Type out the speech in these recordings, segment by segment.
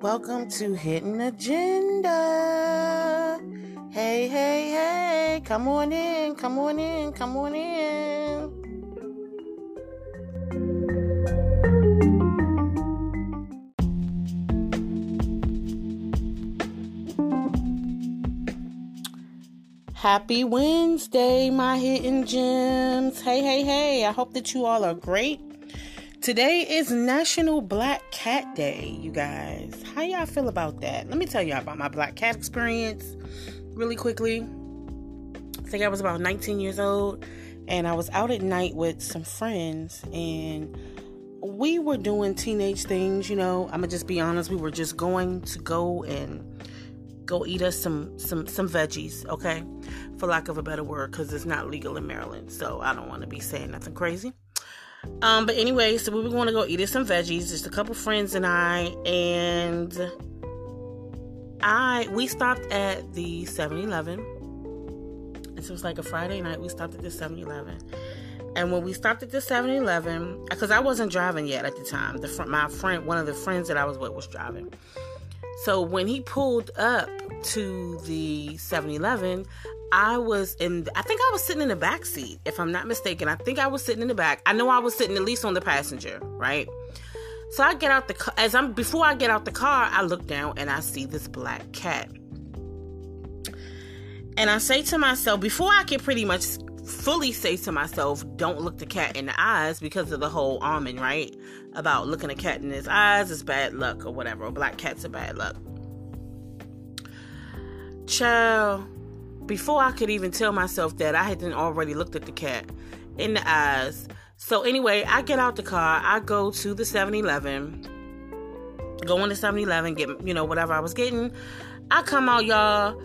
Welcome to Hidden Agenda. Hey, hey, hey, come on in, come on in, come on in. Happy Wednesday, my hidden gems. Hey, hey, hey. I hope that you all are great. Today is National Black Cat Day, you guys. Y'all feel about that? Let me tell y'all about my black cat experience really quickly. I think I was about 19 years old and I was out at night with some friends and we were doing teenage things, you know. I'm gonna just be honest, we were just going to go and go eat us some some some veggies, okay? For lack of a better word, because it's not legal in Maryland, so I don't want to be saying nothing crazy. Um, but anyway, so we were going to go eat some veggies, just a couple friends and I, and I we stopped at the 7-Eleven. And so it was like a Friday night. We stopped at the 7-Eleven. And when we stopped at the 7-Eleven, because I wasn't driving yet at the time, the fr- my friend, one of the friends that I was with, was driving. So when he pulled up to the 7-Eleven, I was in I think I was sitting in the back seat, if I'm not mistaken. I think I was sitting in the back. I know I was sitting at least on the passenger, right? So I get out the car as I'm before I get out the car, I look down and I see this black cat. And I say to myself, before I can pretty much fully say to myself, don't look the cat in the eyes because of the whole almond, right? About looking a cat in his eyes is bad luck or whatever. Black cats are bad luck. Child, before I could even tell myself that, I hadn't already looked at the cat in the eyes. So anyway, I get out the car, I go to the 7-Eleven, go into 7-Eleven, get you know whatever I was getting. I come out, y'all.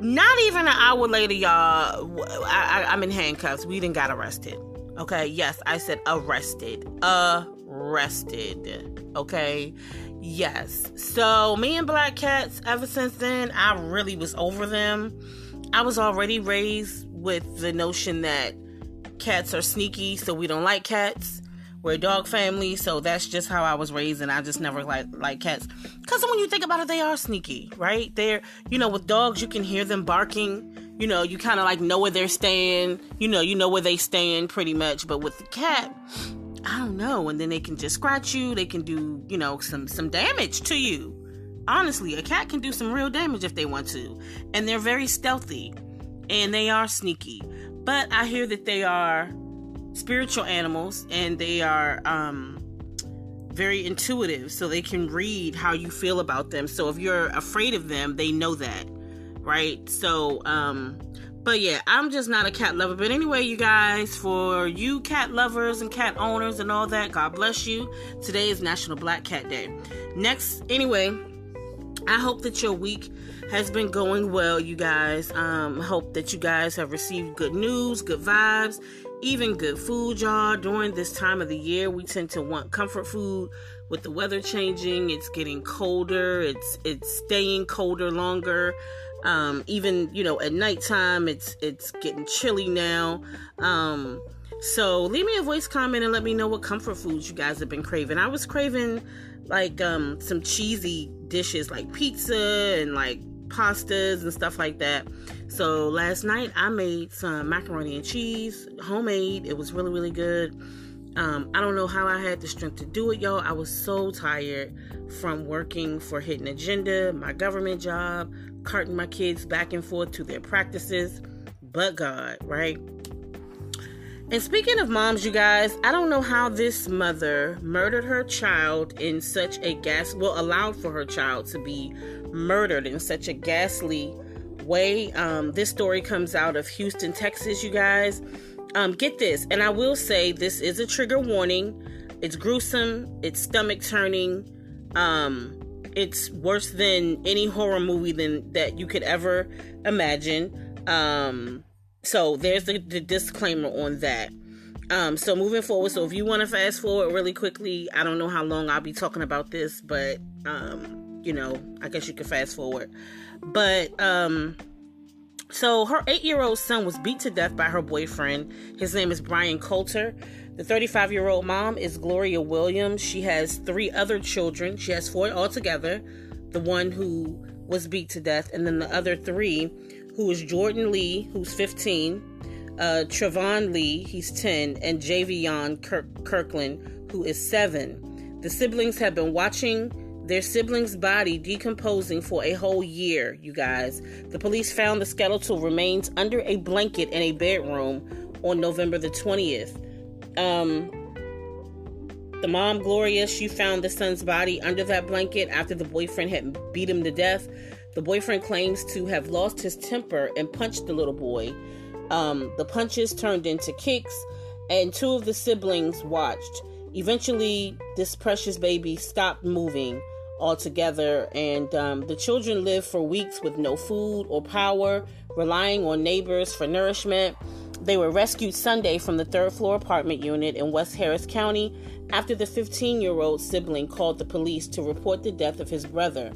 Not even an hour later, y'all. I, I, I'm in handcuffs. We didn't got arrested. Okay, yes, I said arrested. Arrested. Okay, yes. So me and Black Cats. Ever since then, I really was over them. I was already raised with the notion that cats are sneaky, so we don't like cats. We're a dog family, so that's just how I was raised, and I just never like like cats. Cause when you think about it, they are sneaky, right? They're you know with dogs you can hear them barking. You know you kind of like know where they're staying. You know you know where they stand pretty much. But with the cat, I don't know. And then they can just scratch you. They can do you know some some damage to you honestly, a cat can do some real damage if they want to. And they're very stealthy and they are sneaky. But I hear that they are spiritual animals and they are um, very intuitive, so they can read how you feel about them. So if you're afraid of them, they know that, right? So, um, but yeah, I'm just not a cat lover. But anyway, you guys, for you cat lovers and cat owners and all that, God bless you. Today is National Black Cat Day. Next, anyway, I hope that your week has been going well, you guys. Um, hope that you guys have received good news, good vibes, even good food, y'all. During this time of the year, we tend to want comfort food. With the weather changing, it's getting colder. It's it's staying colder longer. Um, even you know at nighttime, it's it's getting chilly now. Um, so leave me a voice comment and let me know what comfort foods you guys have been craving. I was craving like um some cheesy dishes like pizza and like pastas and stuff like that. So last night I made some macaroni and cheese, homemade. It was really really good. Um, I don't know how I had the strength to do it, y'all. I was so tired from working for Hidden Agenda, my government job, carting my kids back and forth to their practices. But God, right? And speaking of moms, you guys, I don't know how this mother murdered her child in such a gas well allowed for her child to be murdered in such a ghastly way. Um, this story comes out of Houston, Texas, you guys. Um, get this, and I will say this is a trigger warning. It's gruesome, it's stomach turning, um, it's worse than any horror movie than that you could ever imagine. Um, so there's the, the disclaimer on that. Um, so moving forward, so if you want to fast forward really quickly, I don't know how long I'll be talking about this, but um, you know, I guess you can fast forward. But um, So her eight year old son was beat to death by her boyfriend. His name is Brian Coulter. The 35 year old mom is Gloria Williams. She has three other children. She has four altogether. The one who was beat to death, and then the other three, who is Jordan Lee, who's 15, uh, Trevon Lee, he's 10, and Javion Kirk- Kirkland, who is 7. The siblings have been watching their sibling's body decomposing for a whole year, you guys. The police found the skeletal remains under a blanket in a bedroom on November the 20th. Um, the mom, Gloria, she found the son's body under that blanket after the boyfriend had beat him to death. The boyfriend claims to have lost his temper and punched the little boy. Um, the punches turned into kicks, and two of the siblings watched. Eventually, this precious baby stopped moving altogether, and um, the children lived for weeks with no food or power, relying on neighbors for nourishment. They were rescued Sunday from the third floor apartment unit in West Harris County after the 15 year old sibling called the police to report the death of his brother.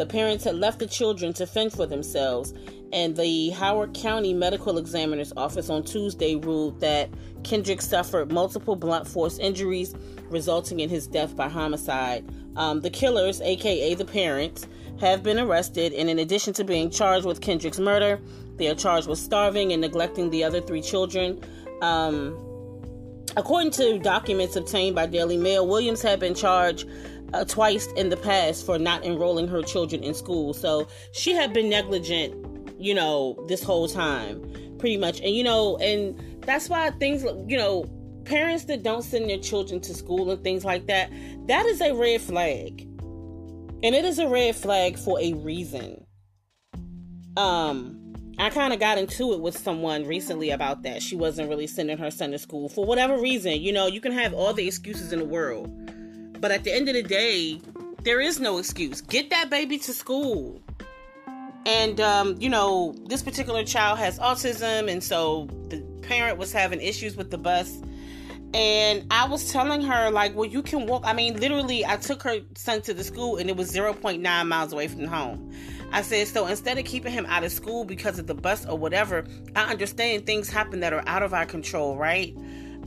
The parents had left the children to fend for themselves, and the Howard County Medical Examiner's Office on Tuesday ruled that Kendrick suffered multiple blunt force injuries, resulting in his death by homicide. Um, the killers, aka the parents, have been arrested, and in addition to being charged with Kendrick's murder, they are charged with starving and neglecting the other three children. Um, according to documents obtained by Daily Mail, Williams had been charged uh, twice in the past for not enrolling her children in school. So she had been negligent, you know, this whole time, pretty much. And, you know, and that's why things, you know, parents that don't send their children to school and things like that, that is a red flag. And it is a red flag for a reason. Um, I kind of got into it with someone recently about that. She wasn't really sending her son to school for whatever reason. You know, you can have all the excuses in the world. But at the end of the day, there is no excuse. Get that baby to school. And, um, you know, this particular child has autism, and so the parent was having issues with the bus. And I was telling her, like, well, you can walk. I mean, literally, I took her son to the school, and it was 0.9 miles away from home. I said, so instead of keeping him out of school because of the bus or whatever, I understand things happen that are out of our control, right?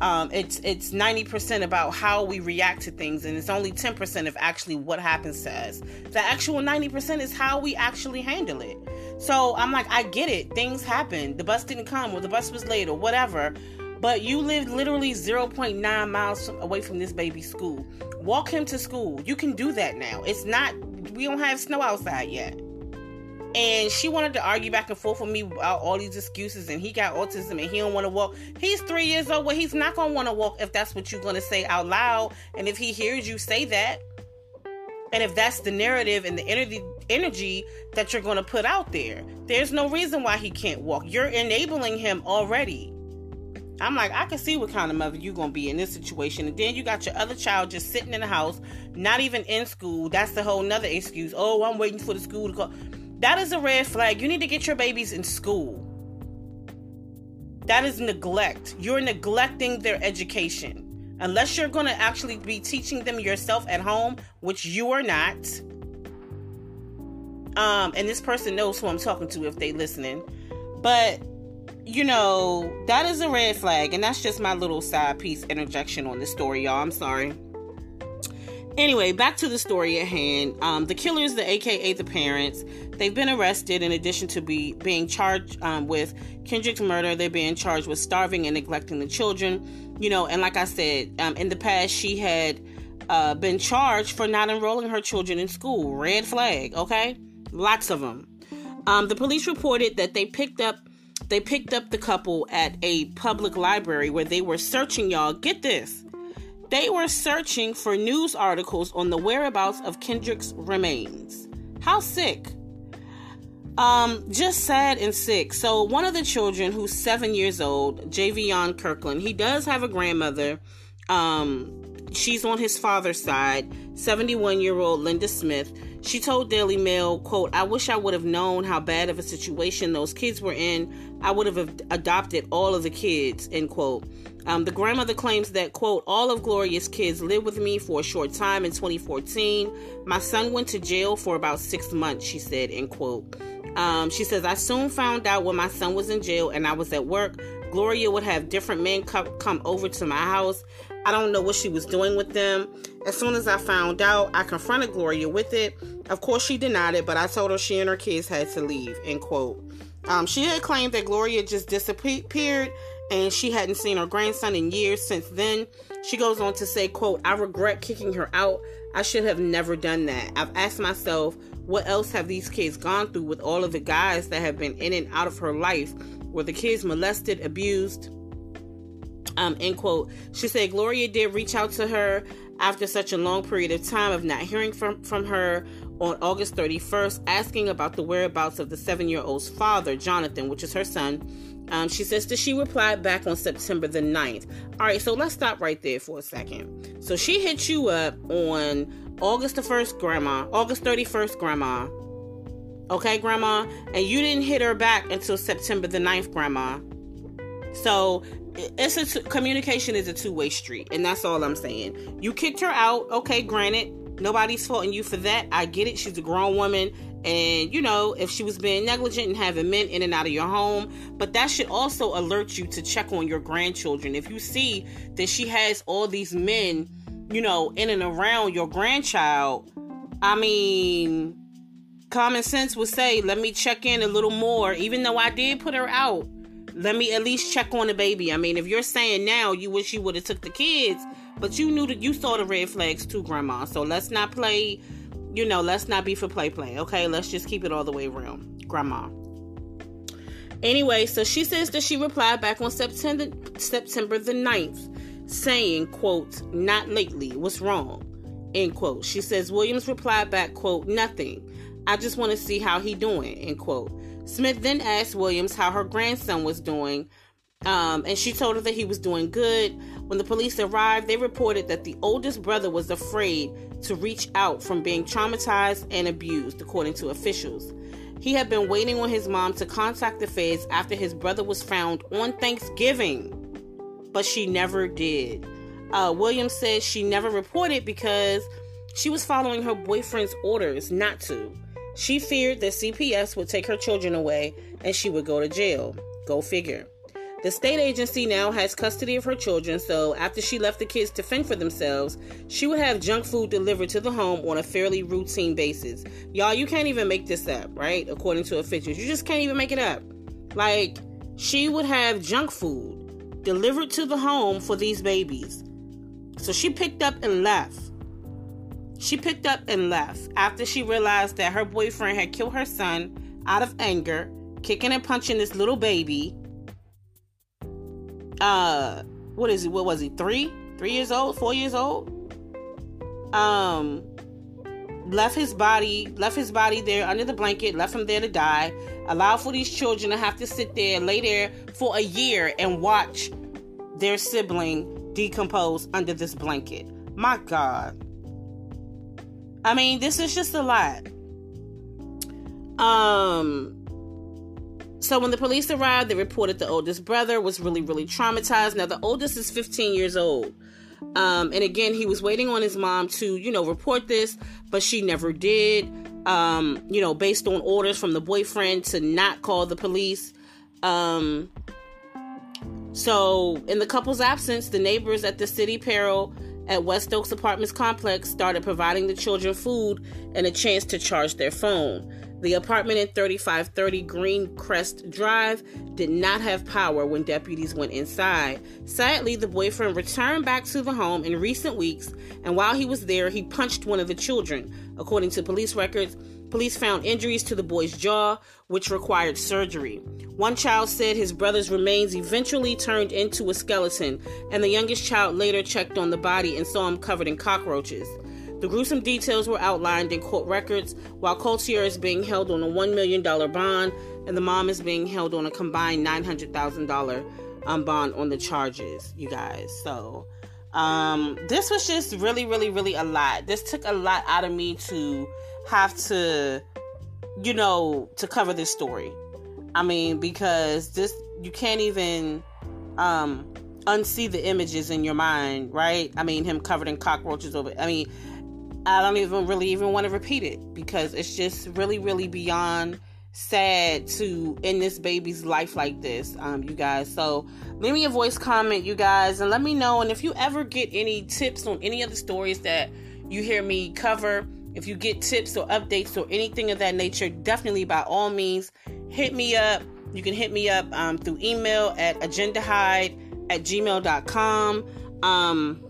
Um, it's it's 90% about how we react to things, and it's only 10% of actually what happens to us. The actual 90% is how we actually handle it. So I'm like, I get it. Things happen. The bus didn't come, or the bus was late, or whatever. But you live literally 0.9 miles away from this baby's school. Walk him to school. You can do that now. It's not, we don't have snow outside yet and she wanted to argue back and forth with me about all these excuses and he got autism and he don't want to walk he's three years old well he's not going to want to walk if that's what you're going to say out loud and if he hears you say that and if that's the narrative and the energy energy that you're going to put out there there's no reason why he can't walk you're enabling him already I'm like, I can see what kind of mother you're gonna be in this situation. And then you got your other child just sitting in the house, not even in school. That's the whole nother excuse. Oh, I'm waiting for the school to call. That is a red flag. You need to get your babies in school. That is neglect. You're neglecting their education. Unless you're going to actually be teaching them yourself at home, which you are not. Um, and this person knows who I'm talking to if they listening. But you know, that is a red flag, and that's just my little side piece interjection on this story, y'all. I'm sorry. Anyway, back to the story at hand. Um, the killers, the AKA the parents, they've been arrested in addition to be being charged um, with Kendrick's murder. They're being charged with starving and neglecting the children. You know, and like I said, um, in the past, she had uh, been charged for not enrolling her children in school. Red flag, okay? Lots of them. Um, the police reported that they picked up they picked up the couple at a public library where they were searching. Y'all, get this they were searching for news articles on the whereabouts of Kendrick's remains. How sick. Um, just sad and sick. So one of the children who's seven years old, Javion Kirkland, he does have a grandmother. Um, she's on his father's side, 71 year old Linda Smith. She told Daily Mail, quote, I wish I would have known how bad of a situation those kids were in. I would have adopted all of the kids, end quote. Um, the grandmother claims that, quote, all of Gloria's kids lived with me for a short time in 2014. My son went to jail for about six months, she said, end quote. Um, she says, I soon found out when my son was in jail and I was at work. Gloria would have different men come, come over to my house. I don't know what she was doing with them. As soon as I found out, I confronted Gloria with it. Of course, she denied it, but I told her she and her kids had to leave. End quote. Um, she had claimed that Gloria just disappeared and she hadn't seen her grandson in years since then. She goes on to say, quote, I regret kicking her out. I should have never done that. I've asked myself, what else have these kids gone through with all of the guys that have been in and out of her life? Were the kids molested, abused? Um, end quote. She said Gloria did reach out to her after such a long period of time of not hearing from, from her on August 31st, asking about the whereabouts of the seven year old's father, Jonathan, which is her son. Um, she says that she replied back on September the 9th. All right, so let's stop right there for a second. So she hit you up on August the 1st, Grandma, August 31st, Grandma. Okay, Grandma? And you didn't hit her back until September the 9th, Grandma. So it's a t- communication is a two-way street and that's all i'm saying. You kicked her out okay granted. Nobody's faulting you for that. I get it. She's a grown woman and you know if she was being negligent and having men in and out of your home but that should also alert you to check on your grandchildren. If you see that she has all these men you know in and around your grandchild i mean common sense would say let me check in a little more even though i did put her out let me at least check on the baby. I mean, if you're saying now you wish you would have took the kids, but you knew that you saw the red flags too, grandma. So let's not play, you know, let's not be for play play. Okay, let's just keep it all the way around, grandma. Anyway, so she says that she replied back on September September the 9th, saying, quote, not lately, what's wrong? End quote. She says Williams replied back, quote, nothing. I just want to see how he doing, end quote. Smith then asked Williams how her grandson was doing, um, and she told her that he was doing good. When the police arrived, they reported that the oldest brother was afraid to reach out from being traumatized and abused, according to officials. He had been waiting on his mom to contact the feds after his brother was found on Thanksgiving, but she never did. Uh, Williams said she never reported because she was following her boyfriend's orders not to. She feared that CPS would take her children away and she would go to jail. Go figure. The state agency now has custody of her children, so after she left the kids to fend for themselves, she would have junk food delivered to the home on a fairly routine basis. Y'all, you can't even make this up, right? According to officials, you just can't even make it up. Like, she would have junk food delivered to the home for these babies. So she picked up and left. She picked up and left after she realized that her boyfriend had killed her son out of anger, kicking and punching this little baby. Uh, what is he? What was he? Three? Three years old? Four years old? Um, left his body, left his body there under the blanket, left him there to die. Allow for these children to have to sit there, lay there for a year and watch their sibling decompose under this blanket. My God. I mean, this is just a lot. Um, so when the police arrived, they reported the oldest brother was really, really traumatized. Now the oldest is 15 years old. Um, and again, he was waiting on his mom to, you know, report this, but she never did. Um, you know, based on orders from the boyfriend to not call the police. Um, so in the couple's absence, the neighbors at the city peril at West Oaks Apartments complex started providing the children food and a chance to charge their phone. The apartment at 3530 Green Crest Drive did not have power when deputies went inside. Sadly, the boyfriend returned back to the home in recent weeks, and while he was there, he punched one of the children. According to police records, police found injuries to the boy's jaw, which required surgery. One child said his brother's remains eventually turned into a skeleton, and the youngest child later checked on the body and saw him covered in cockroaches. The gruesome details were outlined in court records, while Coulter is being held on a $1 million bond and the mom is being held on a combined $900,000 um, bond on the charges, you guys. So, um, this was just really, really, really a lot. This took a lot out of me to have to, you know, to cover this story. I mean, because this, you can't even, um, unsee the images in your mind, right? I mean, him covered in cockroaches over. I mean, I don't even really even want to repeat it because it's just really, really beyond sad to end this baby's life like this, um, you guys. So leave me a voice comment, you guys, and let me know. And if you ever get any tips on any of the stories that you hear me cover, if you get tips or updates or anything of that nature, definitely by all means hit me up. You can hit me up um, through email at agendahide at gmail.com. Um,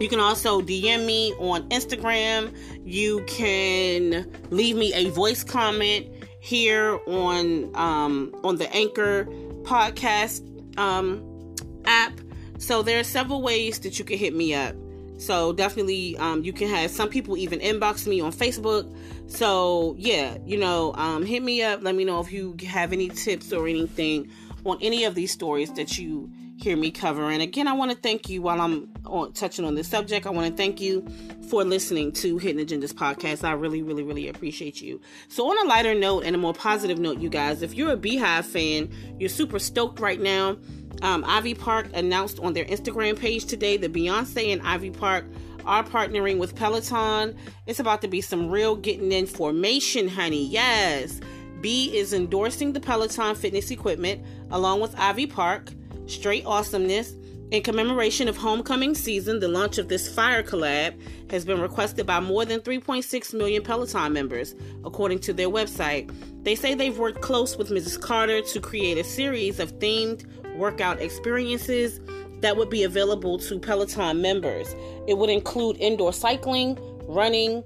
you can also DM me on Instagram. You can leave me a voice comment here on um, on the Anchor podcast um, app. So there are several ways that you can hit me up. So definitely, um, you can have some people even inbox me on Facebook. So yeah, you know, um, hit me up. Let me know if you have any tips or anything on any of these stories that you hear me cover. And again, I want to thank you while I'm on, touching on this subject. I want to thank you for listening to Hidden Agendas podcast. I really, really, really appreciate you. So, on a lighter note and a more positive note, you guys, if you're a BeyHive fan, you're super stoked right now. Um, Ivy Park announced on their Instagram page today that Beyonce and Ivy Park are partnering with Peloton. It's about to be some real getting in formation, honey. Yes. B is endorsing the Peloton fitness equipment along with Ivy Park. Straight Awesomeness. In commemoration of homecoming season, the launch of this fire collab has been requested by more than 3.6 million Peloton members, according to their website. They say they've worked close with Mrs. Carter to create a series of themed workout experiences that would be available to Peloton members. It would include indoor cycling, running,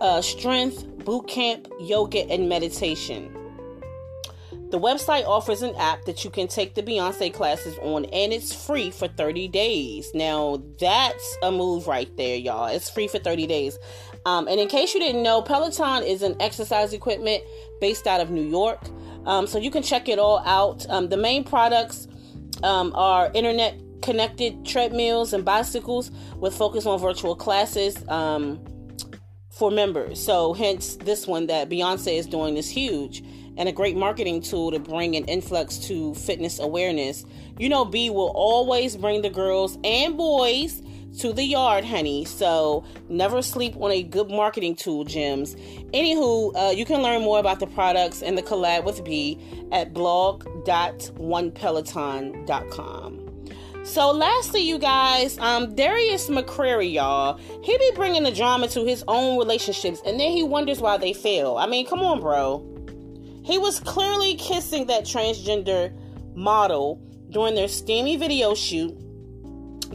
uh, strength, boot camp, yoga, and meditation. The website offers an app that you can take the Beyonce classes on, and it's free for 30 days. Now, that's a move right there, y'all. It's free for 30 days. Um, and in case you didn't know, Peloton is an exercise equipment based out of New York. Um, so you can check it all out. Um, the main products um, are internet connected treadmills and bicycles with focus on virtual classes um, for members. So, hence, this one that Beyonce is doing is huge and a great marketing tool to bring an influx to fitness awareness. You know, B will always bring the girls and boys to the yard, honey. So never sleep on a good marketing tool, Gems. Anywho, uh, you can learn more about the products and the collab with B at blog.onepeloton.com. So, lastly, you guys, um, Darius McCrary, y'all, he be bringing the drama to his own relationships, and then he wonders why they fail. I mean, come on, bro. He was clearly kissing that transgender model during their steamy video shoot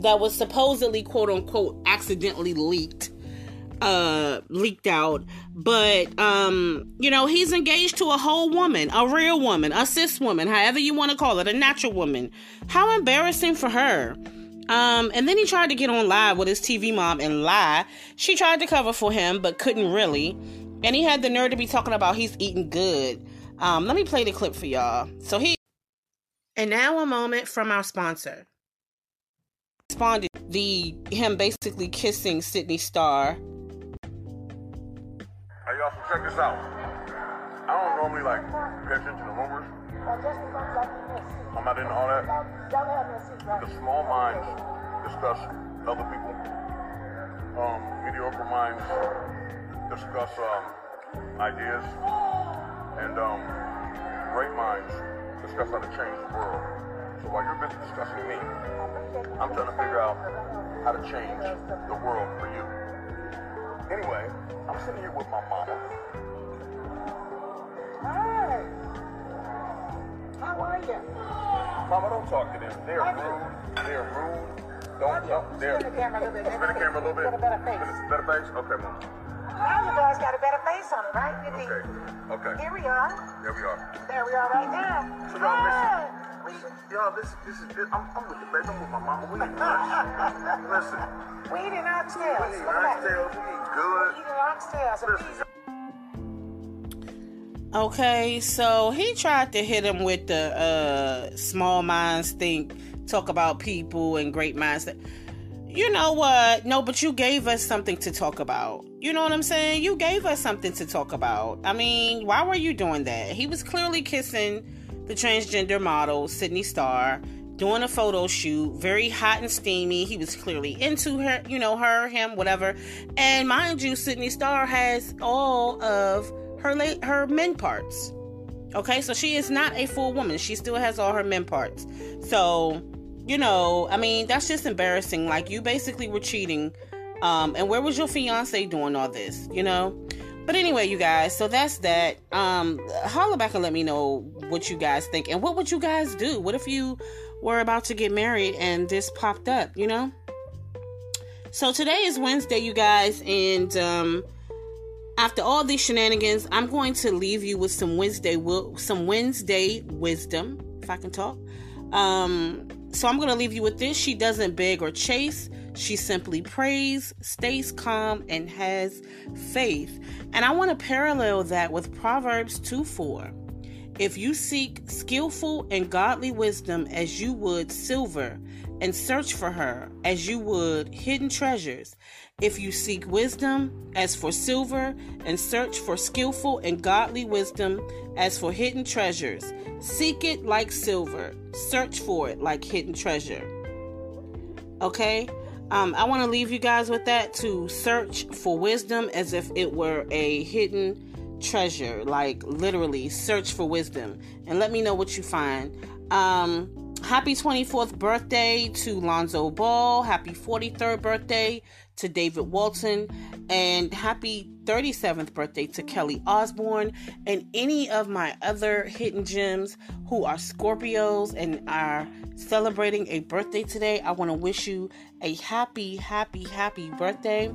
that was supposedly quote unquote accidentally leaked uh leaked out but um you know he's engaged to a whole woman a real woman a cis woman however you want to call it a natural woman how embarrassing for her um and then he tried to get on live with his tv mom and lie she tried to cover for him but couldn't really and he had the nerve to be talking about he's eating good um, let me play the clip for y'all. So he and now a moment from our sponsor. Responded the him basically kissing Sydney Starr. Hey y'all, so check this out. I don't normally like pay attention to rumors. I'm not into all that. The small minds discuss other people. Um, mediocre minds discuss um, ideas and um, great minds discuss how to change the world. So while you're busy discussing me, I'm trying to figure out how to change the world for you. Anyway, I'm sitting here with my mama. Hi. How are you? Mama, don't talk to them. They're rude. They're rude. Don't talk. They're. Spin the camera a little bit. Spin the camera a little bit. Get a better face. Better face? Okay, mom. Now your boy's got a better face on it, right? Your Okay. teeth. Okay. Here we are. There we are. There we are right now. So y'all Hi. Y'all, this this is this, I'm, I'm with the baby. I'm with my mama. We eat lunch. listen, We eating we oxtails. eat Look at that. oxtails. We eat Okay, so he tried to hit him with the uh small minds think, talk about people and great minds. That, you know what? No, but you gave us something to talk about. You know what I'm saying? You gave us something to talk about. I mean, why were you doing that? He was clearly kissing the transgender model, Sydney Starr, doing a photo shoot, very hot and steamy. He was clearly into her, you know, her, him, whatever. And mind you, Sydney Starr has all of her late her men parts. Okay, so she is not a full woman. She still has all her men parts. So, you know, I mean, that's just embarrassing. Like, you basically were cheating. Um, and where was your fiance doing all this, you know? But anyway, you guys, so that's that. Um, holla back and let me know what you guys think. And what would you guys do? What if you were about to get married and this popped up, you know? So today is Wednesday, you guys, and um, after all these shenanigans, I'm going to leave you with some Wednesday will some Wednesday wisdom, if I can talk. Um, so I'm going to leave you with this. She doesn't beg or chase. She simply prays, stays calm, and has faith. And I want to parallel that with Proverbs 2 4. If you seek skillful and godly wisdom as you would silver, and search for her as you would hidden treasures. If you seek wisdom as for silver, and search for skillful and godly wisdom as for hidden treasures, seek it like silver, search for it like hidden treasure. Okay? Um, I want to leave you guys with that to search for wisdom as if it were a hidden treasure, like literally search for wisdom and let me know what you find. Um, happy 24th birthday to Lonzo Ball. Happy 43rd birthday to David Walton. And happy 37th birthday to Kelly Osbourne and any of my other hidden gems who are Scorpios and are celebrating a birthday today. I want to wish you a happy, happy, happy birthday.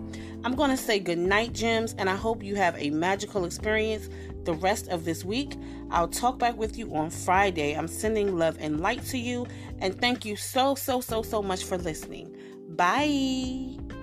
I'm going to say good night, gems, and I hope you have a magical experience the rest of this week. I'll talk back with you on Friday. I'm sending love and light to you, and thank you so, so, so, so much for listening. Bye.